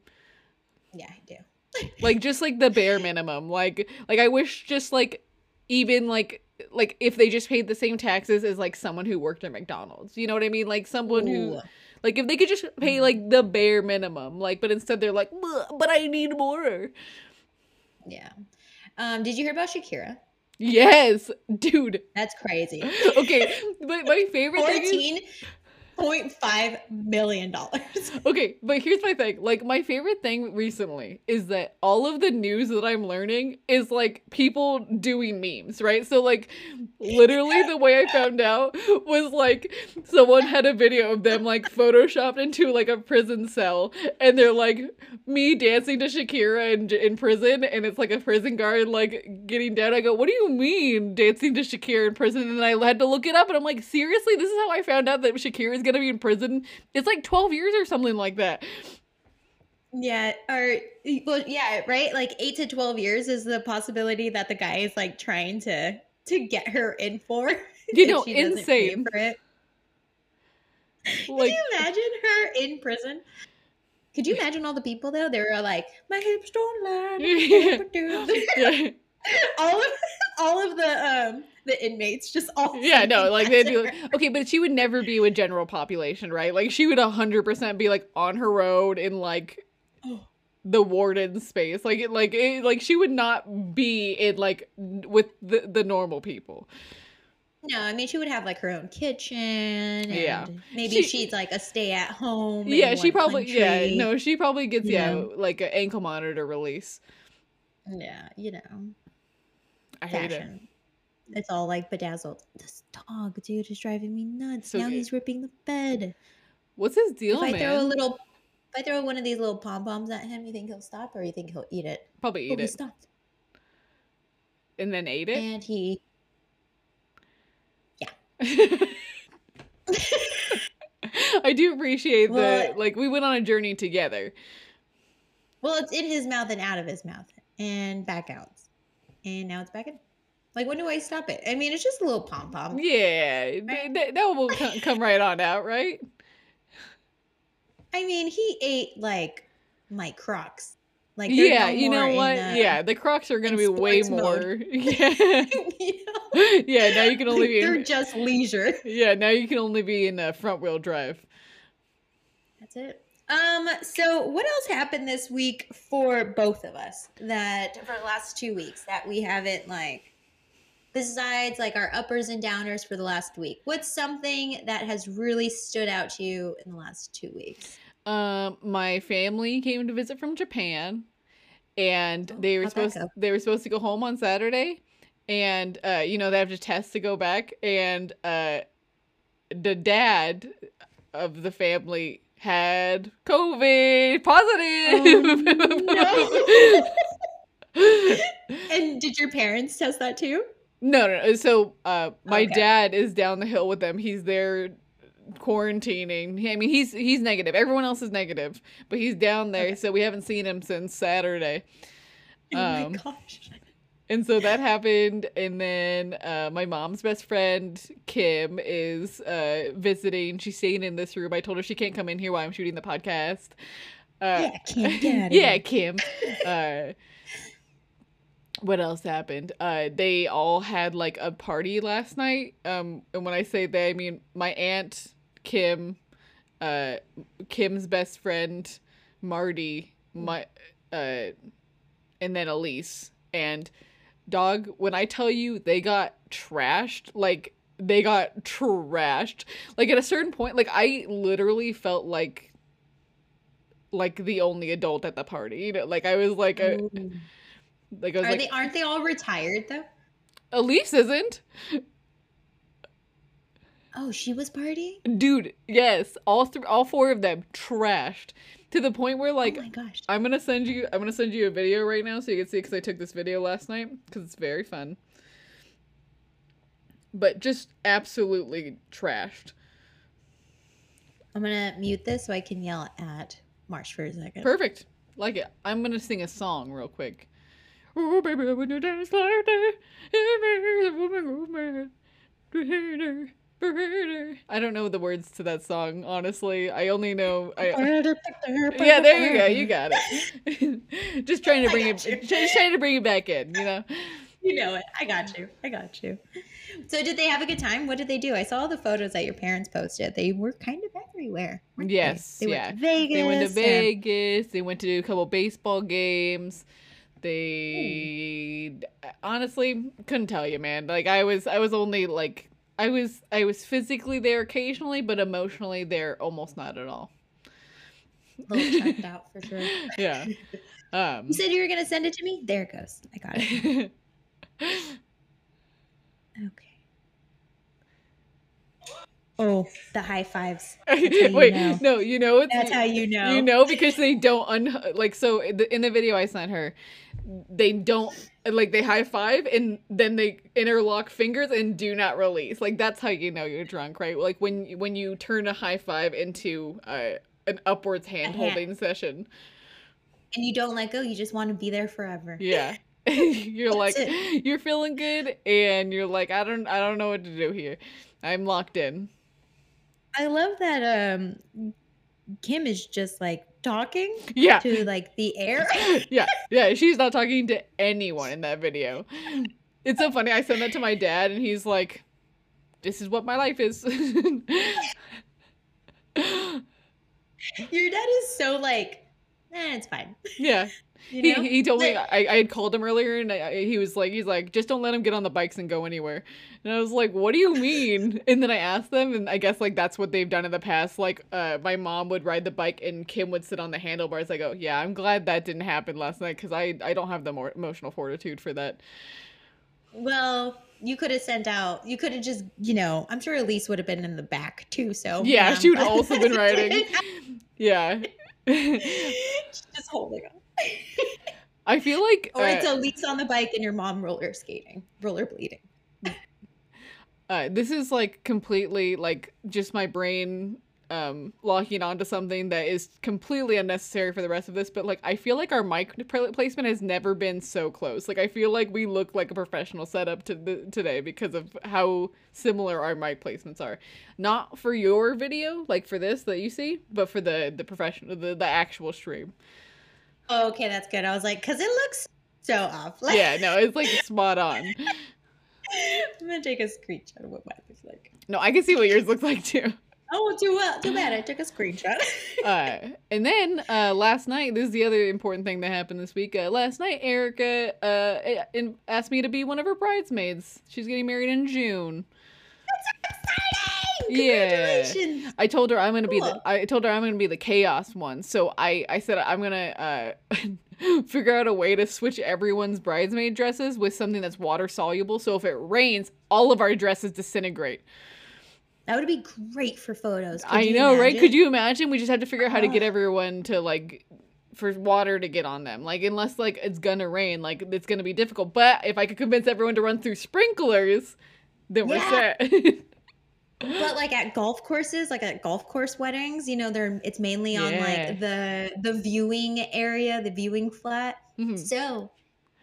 Yeah, I do. like just like the bare minimum like like i wish just like even like like if they just paid the same taxes as like someone who worked at mcdonald's you know what i mean like someone who Ooh. Like if they could just pay like the bare minimum like but instead they're like "But- i need more Yeah. Um, did you hear about Shakira? yes dude That's crazy. okay but my favorite thing is Point five million dollars. Okay, but here's my thing. Like my favorite thing recently is that all of the news that I'm learning is like people doing memes, right? So like literally the way I found out was like someone had a video of them like photoshopped into like a prison cell and they're like me dancing to Shakira in in prison and it's like a prison guard like getting down. I go, "What do you mean dancing to Shakira in prison?" And I had to look it up and I'm like, "Seriously? This is how I found out that Shakira is to be in prison?" It's like 12 years or something like that. Yeah, or well, yeah, right. Like eight to twelve years is the possibility that the guy is like trying to to get her in for. You know, she insane. For it. Like Could you imagine her in prison? Could you imagine all the people though? They were like, "My hips don't lie." yeah. all of all of the um the inmates just all Yeah, no, like they'd be like, okay, but she would never be with general population, right? Like she would hundred percent be like on her road in like Oh. the warden space, like it, like it, like she would not be in like with the the normal people. No, I mean she would have like her own kitchen. And Yeah. maybe She- she's like a stay at home. yeah, she probably yeah no, she probably gets yeah, Yeah. like an ankle monitor release. Yeah, you know, I hate it. It's all like bedazzled. This dog, dude, is driving me nuts. So now he's ripping the bed. What's his deal, if I man? throw a little, if I throw one of these little pom poms at him, you think he'll stop, or you think he'll eat it? probably oh, eat he it stopped, and then ate it. and he. Yeah. I do appreciate Well, that. Like we went on a journey together. Well, it's in his mouth and out of his mouth and back out, and now it's back in. Like, when do I stop it? I mean, it's just a little pom pom. Yeah, th- that, that will come, come right on out, right? I mean, he ate like my Crocs. Like, yeah, no you know what? the- yeah, the Crocs are gonna be way more. mode. Yeah, you know? yeah. Now you can only be. They're In, just leisure. yeah, now you can only be in uh, front wheel drive. That's it. Um. So, what else happened this week for both of us that for the last two weeks that we haven't like, besides like our uppers and downers for the last week? What's something that has really stood out to you in the last two weeks? Um, my family came to visit from Japan, and Oh, they were supposed go? they were supposed to go home on Saturday, and uh, you know they have to test to go back, and uh, the dad of the family had COVID positive. Oh, and did your parents test that too? No, no, no. So, uh, my Okay. dad is down the hill with them. He's there quarantining. I mean, he's he's negative. Everyone else is negative, but he's down there. Okay. So we haven't seen him since Saturday. Oh my Um, gosh. And so that happened, and then uh, my mom's best friend Kim is uh, visiting. She's staying in this room. I told her she can't come in here while I'm shooting the podcast. Uh, Yeah, Kim, yeah. Kim. Uh, what else happened? Uh, they all had like a party last night. Um, and when I say they, I mean my aunt Kim, uh, Kim's best friend Marty, my, uh, and then Elise and dog. When I tell you they got trashed, like they got trashed. Like at a certain point, like I literally felt like like the only adult at the party. You know, like I was like a, Ooh. Like I was Are like they aren't they all retired though? Elise isn't. Oh, she was partying? Dude, yes, all three all four of them trashed to the point where like oh my gosh. I'm gonna send you. I'm gonna send you a video right now so you can see because I took this video last night because it's very fun. But just absolutely trashed. I'm gonna mute this so I can yell at Marsh for a second. Perfect. Like it. I'm gonna sing a song real quick. Oh baby, when you dance like that, it makes a woman go mad. I don't know the words to that song, honestly. I only know. I, yeah, there you go. You got it. just trying to bring it. you. Just trying to bring it back in. You know. You know it. I got you. I got you. So did they have a good time? What did they do? I saw the photos that your parents posted. They were kind of everywhere. weren't they? Yes, They yeah. went to Vegas. They went to Vegas. They went to do a couple baseball games. They honestly couldn't tell you, man. Like I was, I was only like I was, I was physically there occasionally, but emotionally there almost not at all. Checked out for sure. Yeah. Um. You said you were gonna send it to me. There it goes. I got it. Okay. Oh, the high fives. Wait, know. no, you know it's That's how you know. You know because they don't un like so in the, in the video I sent her, they don't like they high five and then they interlock fingers and do not release. Like that's how you know you're drunk, right? Like when when you turn a high five into uh, an upwards hand holding session. and you don't let go. You just want to be there forever. Yeah. you're like That's you're feeling good and you're like I don't I don't know what to do here. I'm locked in. I love that um Kim is just like talking Yeah. to like the air. yeah, yeah, she's not talking to anyone in that video. It's so funny. I sent that to my dad, and he's like, "This is what my life is." Your dad is so like, eh, it's fine. yeah, You he, know? he told me I, I had called him earlier, and I, he was like, "He's like, just don't let him get on the bikes and go anywhere." And I was like, "What do you mean?" And then I asked them, and I guess like that's what they've done in the past. Like, uh, my mom would ride the bike, and Kim would sit on the handlebars. I go, "Yeah, I'm glad that didn't happen last night because I I don't have the more emotional fortitude for that." Well, you could have sent out. You could have just, you know, I'm sure Elise would have been in the back too. So Yeah, um, she would also been riding. Yeah. Just holding on. I feel like Or it's uh, Elise on the bike and your mom roller skating, roller bleeding. uh, this is like completely like just my brain um locking onto something that is completely unnecessary for the rest of this but like i feel like our mic placement has never been so close. Like i feel like we look like a professional setup to the, today because of how similar our mic placements are. Not for your video like for this that you see but for the the professional the, the actual stream Oh, okay, that's good. I was like, because it looks so off. Like, yeah no it's like spot on I'm gonna take a screenshot of what mine looks like. no i can see what yours looks like too Oh, too well, too bad. I took a screenshot. uh, and then uh, last night, this is the other important thing that happened this week. Uh, last night, Erica uh, in, asked me to be one of her bridesmaids. She's getting married in June. Yeah. Congratulations. I told her I'm gonna be the I told her I'm gonna be the chaos one. So I I said I'm gonna uh figure out a way to switch everyone's bridesmaid dresses with something that's water soluble. So if it rains, all of our dresses disintegrate. That would be great for photos. Could I know, right? Could you imagine? We just have to figure out how to get everyone to like for water to get on them. Like unless like it's gonna rain, like it's gonna be difficult. But if I could convince everyone to run through sprinklers, then we're set. But like at golf courses, like at golf course weddings, you know, they're it's mainly on Yeah. like the the viewing area, the viewing flat. hmm So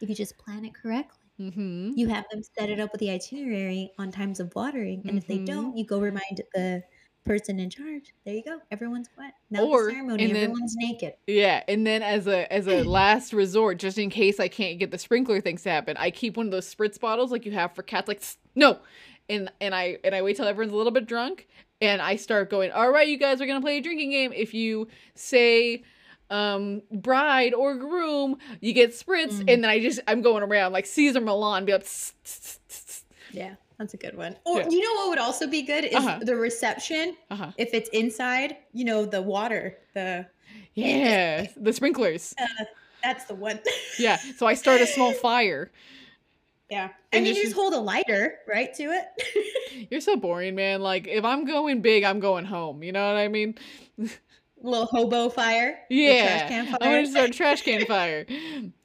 if you just plan it correctly, hmm you have them set it up with the itinerary on times of watering, and if they Mhm. don't, you go remind the person in charge. There you go. Everyone's wet. Now Or- the ceremony, then- everyone's naked. Yeah, and then as a as a last resort, just in case I can't get the sprinkler things to happen, I keep one of those spritz bottles like you have for cats. Like no, and and I and I wait till everyone's a little bit drunk, and I start going. All right, you guys are gonna play a drinking game. If you say um bride or groom, you get spritz, Mm. and then I just I'm going around like Cesar Millan, be like. "Tss, tss, tss, tss, tss." Yeah, that's a good one. Or Yeah. you know what would also be good is Uh-huh. the reception. Uh-huh. If it's inside, you know, the water, the Yeah, the sprinklers. that's the one. Yeah, so I start a small fire. Yeah. And you just- just hold a lighter, right, to it. You're so boring, man. Like if I'm going big, I'm going home. You know what I mean? little hobo fire. Yeah, trash can I'm gonna start a trash can fire.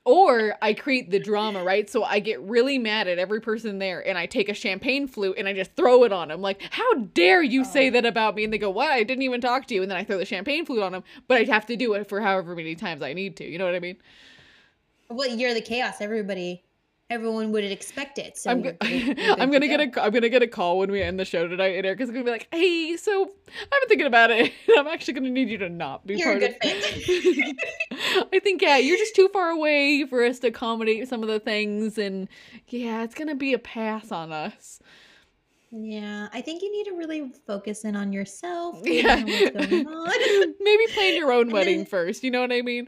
Or I create the drama, right? So I get really mad at every person there, and I take a champagne flute and I just throw it on them. Like, how dare you say Oh. that about me? And they go, "What? I didn't even talk to you." And then I throw the champagne flute on them, but I have to do it for however many times I need to. You know what I mean? Well, you're the chaos. Everybody, everyone wouldn't expect it. So I'm, go- I'm gonna get go. a I'm gonna get a call when we end the show tonight, and Erica's gonna be like, "Hey, so I've been thinking about it. I'm actually gonna need you to not be You're a part good of." fit. I think yeah, you're just too far away for us to accommodate some of the things, and yeah, it's gonna be a pass on us. Yeah, I think you need to really focus in on yourself. Yeah, figure what's going on. maybe plan your own wedding first. You know what I mean?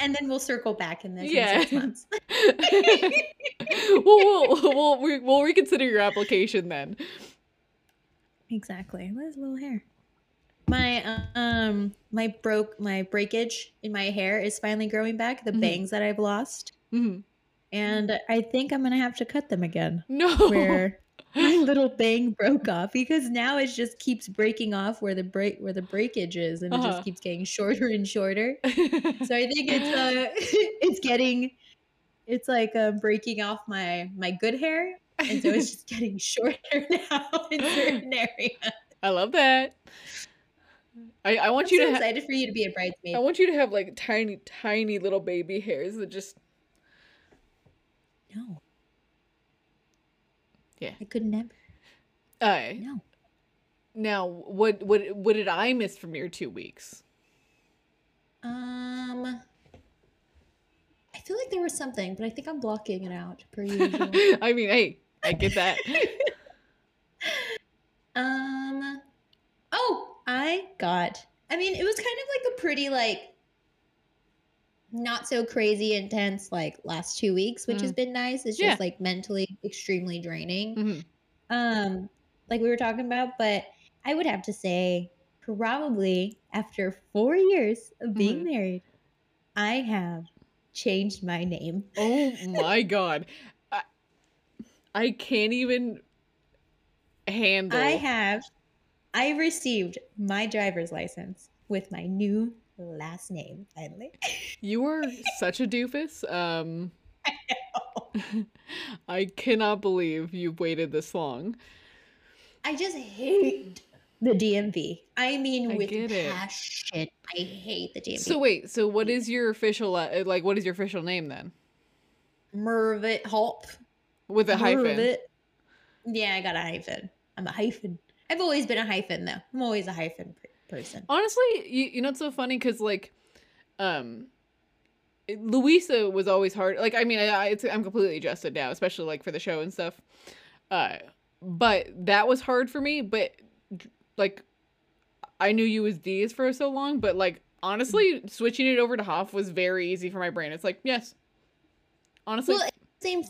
And then we'll circle back in this Yeah. in six months. we'll, we'll, we'll, we- we'll reconsider your application then. Exactly. Where's little hair? My um my broke my breakage in my hair is finally growing back. The Mhm. bangs that I've lost, Mhm. and I think I'm gonna have to cut them again. No. Where my little bang broke off because now it just keeps breaking off where the break where the breakage is, and it Uh-huh. just keeps getting shorter and shorter. So I think it's uh it's getting it's like uh, breaking off my my good hair, and so it's just getting shorter now in certain areas. I love that. I, I want I'm you so to ha- excited for you to be a bridesmaid. I want you to have like tiny, tiny little baby hairs that just no. Yeah. I could never. uh No. now what what what did I miss from your two weeks? Um. I feel like there was something, but I think I'm blocking it out per usual. I mean, hey, I get that. um. Oh, I got. I mean, it was kind of like a pretty like. Not so crazy intense like last two weeks, which has been nice. It's just Yeah. like mentally extremely draining. Mhm. um like we were talking about but i would have to say probably after four years of being Mhm. married i have changed my name Oh my god. I, I can't even handle i have i received my driver's license with my new last name finally You are such a doofus. Um I cannot believe you've waited this long. i just hate the dmv i mean I with get it. passion i hate the dmv So wait, so what is your official uh, like what is your official name then? mervit Hoff With a hyphen. Mervit. yeah i got a hyphen i'm a hyphen i've always been a hyphen though i'm always a hyphen person Honestly, you, you know it's so funny cuz like um Louisa was always hard. Like I mean, I, I it's, I'm completely adjusted now, especially like for the show and stuff. Uh but that was hard for me, but like I knew you as D's for so long, but like honestly, switching it over to Hoff was very easy for my brain. It's like, yes. Honestly, Well, same.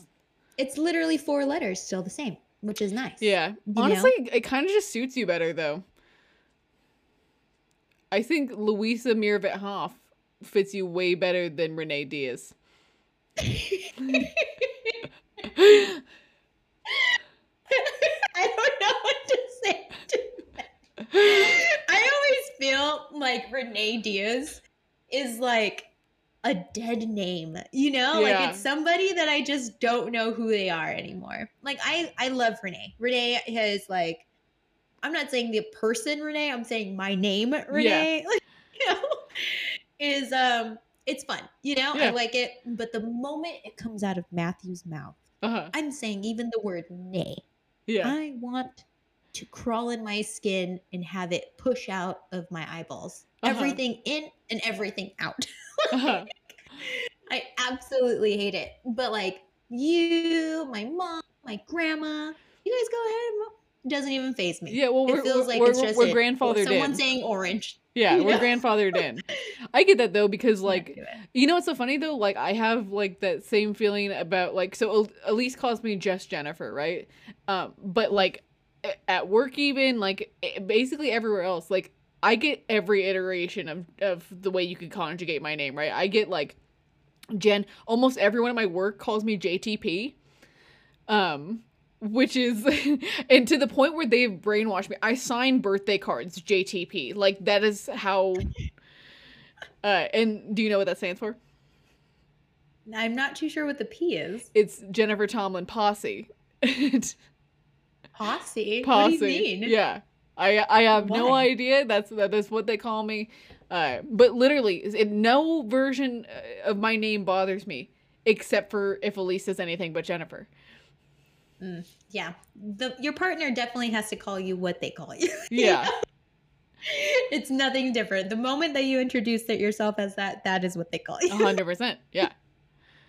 It's literally four letters, still the same. which is nice. Yeah. Honestly, it kind of just suits you better though. I think Louisa Mirvet Hoff fits you way better than Renee Diaz. I don't know what to say. To that. I always feel like Renee Diaz is like a dead name, you know? Yeah. Like it's somebody that I just don't know who they are anymore. Like I I love Renee. Renee has like I'm not saying the person Renee, I'm saying my name Renee. Like, you know, is um it's fun, you know? Yeah. I like it, but the moment it comes out of Matthew's mouth, Uh-huh. I'm saying even the word nay. Yeah. I want to crawl in my skin and have it push out of my eyeballs. Uh-huh. Everything in and everything out. Uh-huh. I absolutely hate it. But like you, my mom, my grandma, you guys go ahead. Doesn't even phase me. Yeah, well, we're, it feels we're, like we're, it's just we're it. grandfathered someone in. saying orange. yeah, you we're know? grandfathered in. I get that though because like. You know what's so funny though? Like I have like that same feeling about like so El- Elise calls me just Jennifer, right? Um, but like at work even like basically everywhere else, like I get every iteration of of the way you could conjugate my name, right? I get like Jen. Almost everyone at my work calls me JTP. Um. Which is, and to the point where they've brainwashed me. I sign birthday cards JTP. Like that is how. Uh, and do you know what that stands for? I'm not too sure what the P is. It's Jennifer Tomlin Posse. Posse. Posse. What do you mean? Yeah. I I have no idea. That's that is what they call me. Uh, but literally, it, no version uh, of my name bothers me except for if Elise says anything but Jennifer. Yeah. The your partner definitely has to call you what they call you. Yeah. it's nothing different. The moment that you introduce it yourself as that, that is what they call you. Hundred percent. Yeah.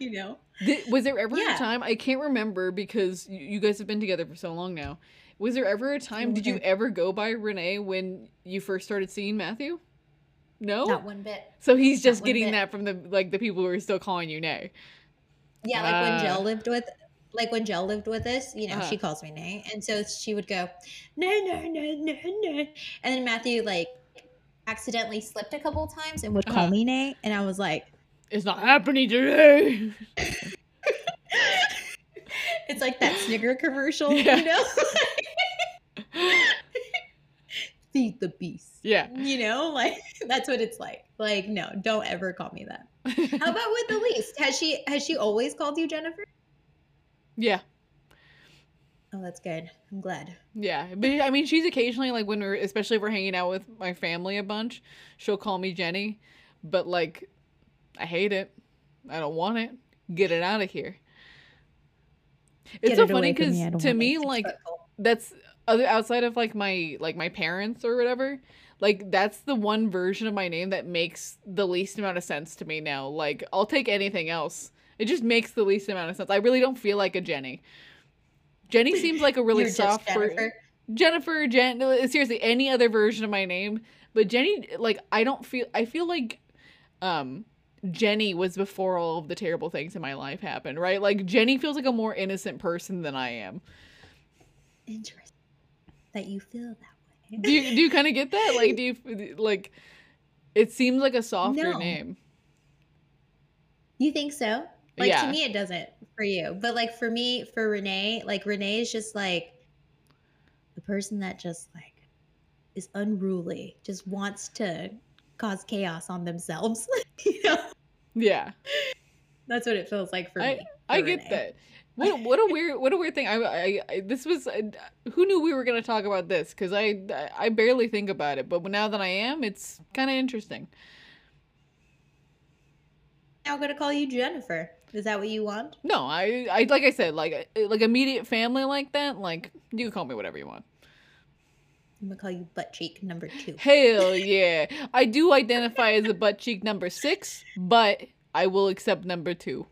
You know. Th- was there ever Yeah. a time I can't remember because you, you guys have been together for so long now. Was there ever a time? Did you ever go by Renee when you first started seeing Matthew? No. Not one bit. So he's just one getting bit. that from the like the people who are still calling you Nay. Yeah, like when Ah. Jill lived with like when Jill lived with us, you know, Uh-huh. she calls me Nay. And so she would go, no, no, no, no, no. And then Matthew like accidentally slipped a couple times and would call Uh-huh. me Nay. And I was like, It's not happening today. it's like that Snicker commercial, Yeah. you know? Feed the beast. yeah. You know, like that's what it's like. Like, no, don't ever call me that. How about with Elise? Has she has she always called you Jennifer? Yeah. Oh, that's good. I'm glad. Yeah. But I mean she's occasionally like when we're especially if we're hanging out with my family a bunch, she'll call me Jenny. But like I hate it. I don't want it. Get it out of here. It's Get so it funny because me. To me, like that's other outside of like my like my parents or whatever like that's the one version of my name that makes the least amount of sense to me now like i'll take anything else it just makes the least amount of sense i really don't feel like a jenny jenny seems like a really soft Jennifer. jennifer jen seriously any other version of my name but jenny like i don't feel i feel like um jenny was before all of the terrible things in my life happened right like jenny feels like a more innocent person than i am Interesting that you feel that way. do you do you kind of get that? Like, do you like? It seems like a softer No. name. You think so? Like Yeah. to me, it doesn't for you, but like for me, for Renee, like Renee is just like the person that just like is unruly, just wants to cause chaos on themselves. you know, Yeah, that's what it feels like for I me. I for get Renee. that. What what a weird what a weird thing. I I, I this was uh, who knew we were gonna talk about this because I I barely think about it, but now that I am, it's kind of interesting. Now I'm gonna call you Jennifer. Is that what you want? No, I I like I said like uh, like immediate family like that. Like you can call me whatever you want. I'm gonna call you butt cheek number two. Hell yeah, I do identify as a butt cheek number six, but I will accept number two.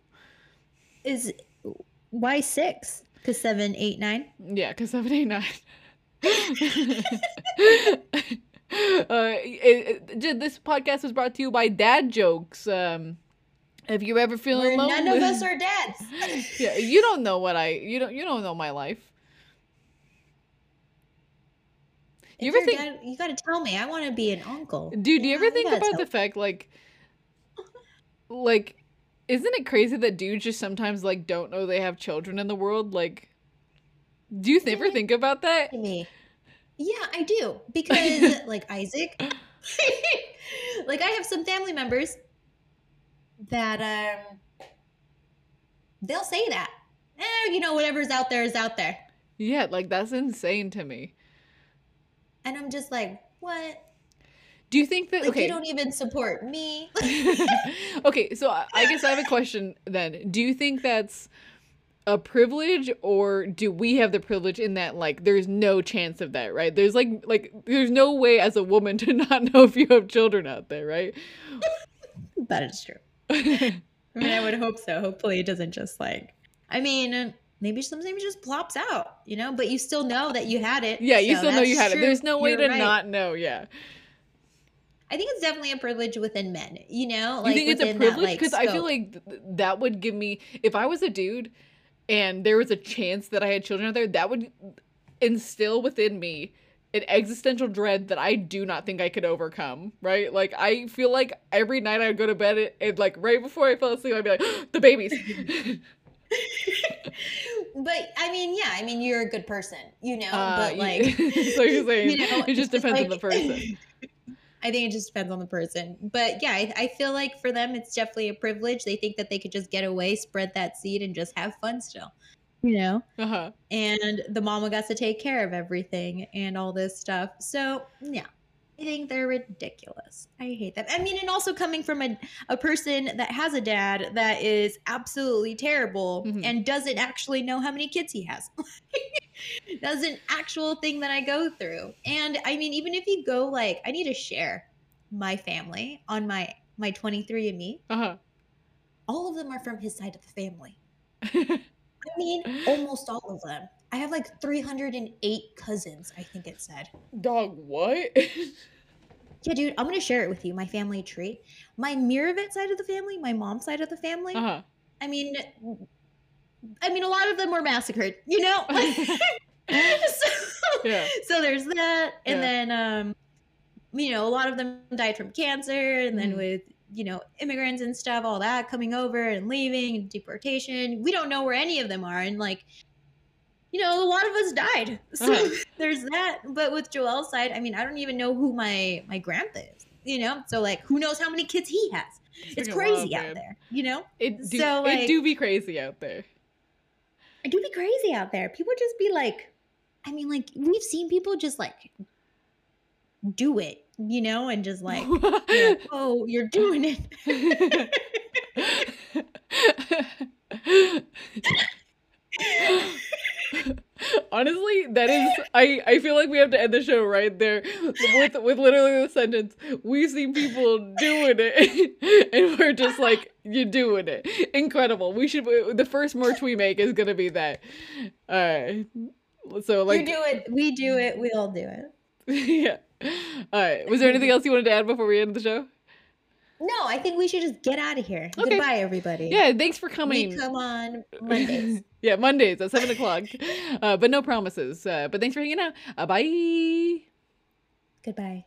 Is why six? Because seven, eight, nine. Yeah, because seven, eight, nine. uh, it, it- this podcast was brought to you by Dad Jokes. Um, if you're ever feeling Where lonely, none of us are dads. yeah, you don't know what I you don't you don't know my life. You If ever you're think- dad, you got to tell me. I want to be an uncle. Dude, do you ever think about the fact like like isn't it crazy that dudes just sometimes like don't know they have children in the world? Like do you ever think about that? me? Yeah, I do because like Isaac, like I have some family members that um they'll say that. Eh, you know, whatever's out there is out there, Yeah, like that's insane to me. and I'm just like, what? Do you think that Like okay? you don't even support me. okay, so I I guess I have a question then. Do you think that's a privilege or do we have the privilege in that like there's no chance of that, right? There's like like there's no way as a woman to not know if you have children out there, right? that is true. I mean, I would hope so. Hopefully, it doesn't just like. I mean, maybe sometimes it just plops out, you know. But you still know that you had it. yeah, you so still know you had it. There's no way You're to right. not know, yeah. I think it's definitely a privilege within men. You know, you think it's a privilege? Because I feel like th- that would give me, if I was a dude and there was a chance that I had children out there, that would instill within me an existential dread that I do not think I could overcome, right? Like, I feel like every night I would go to bed and, and, like, right before I fell asleep, I'd be like, the babies. but I mean, yeah, I mean, you're a good person, you know. Uh, but like, so you're saying you know, it just depends on the person. I think it just depends on the person. But yeah, I, I feel like for them, it's definitely a privilege. They think that they could just get away, spread that seed, and just have fun still. You know. Uh-huh. and the mama got to take care of everything and all this stuff. So yeah, I think they're ridiculous. I hate that. I mean, and also coming from a, a person that has a dad that is absolutely terrible Mhm. and doesn't actually know how many kids he has. That's an actual thing that I go through. And I mean, even if you go like, I need to share my family on my my 23andMe. Uh-huh. All of them are from his side of the family. I mean, almost all of them. I have like 308 cousins, I think it said. Dog, what? Yeah, dude, I'm gonna share it with you. My family tree, my Miravet side of the family, my mom's side of the family. uh-huh. I mean, I mean, a lot of them were massacred. You know. so, Yeah. so there's that, and Yeah. then um, you know, a lot of them died from cancer, and then Mhm. with you know immigrants and stuff, all that coming over and leaving, and deportation. We don't know where any of them are, and like. You know, a lot of us died. So Uh-huh. there's that. But with Joel's side, I mean, I don't even know who my my grandpa is. You know, so like, who knows how many kids he has? It's freaking crazy wild, out there. You know, It do, So, it do be crazy out there. it do be crazy out there. People just be like, I mean, like we've seen people just like do it, you know, and just like, you know, oh, you're doing it. Honestly, that is I I feel like we have to end the show right there with with literally the sentence we've seen people doing it and we're just like you're doing it. Incredible. We should the first merch we make is going to be that. All right. So like you do it. We do it. We all do it. yeah. All right. Was there anything else you wanted to add before we end the show? No, I think we should just get out of here. Okay. Goodbye, everybody. Yeah, thanks for coming. we come on Mondays. yeah, Mondays at seven o'clock. Uh, but no promises. Uh, but thanks for hanging out. Uh, bye. Goodbye.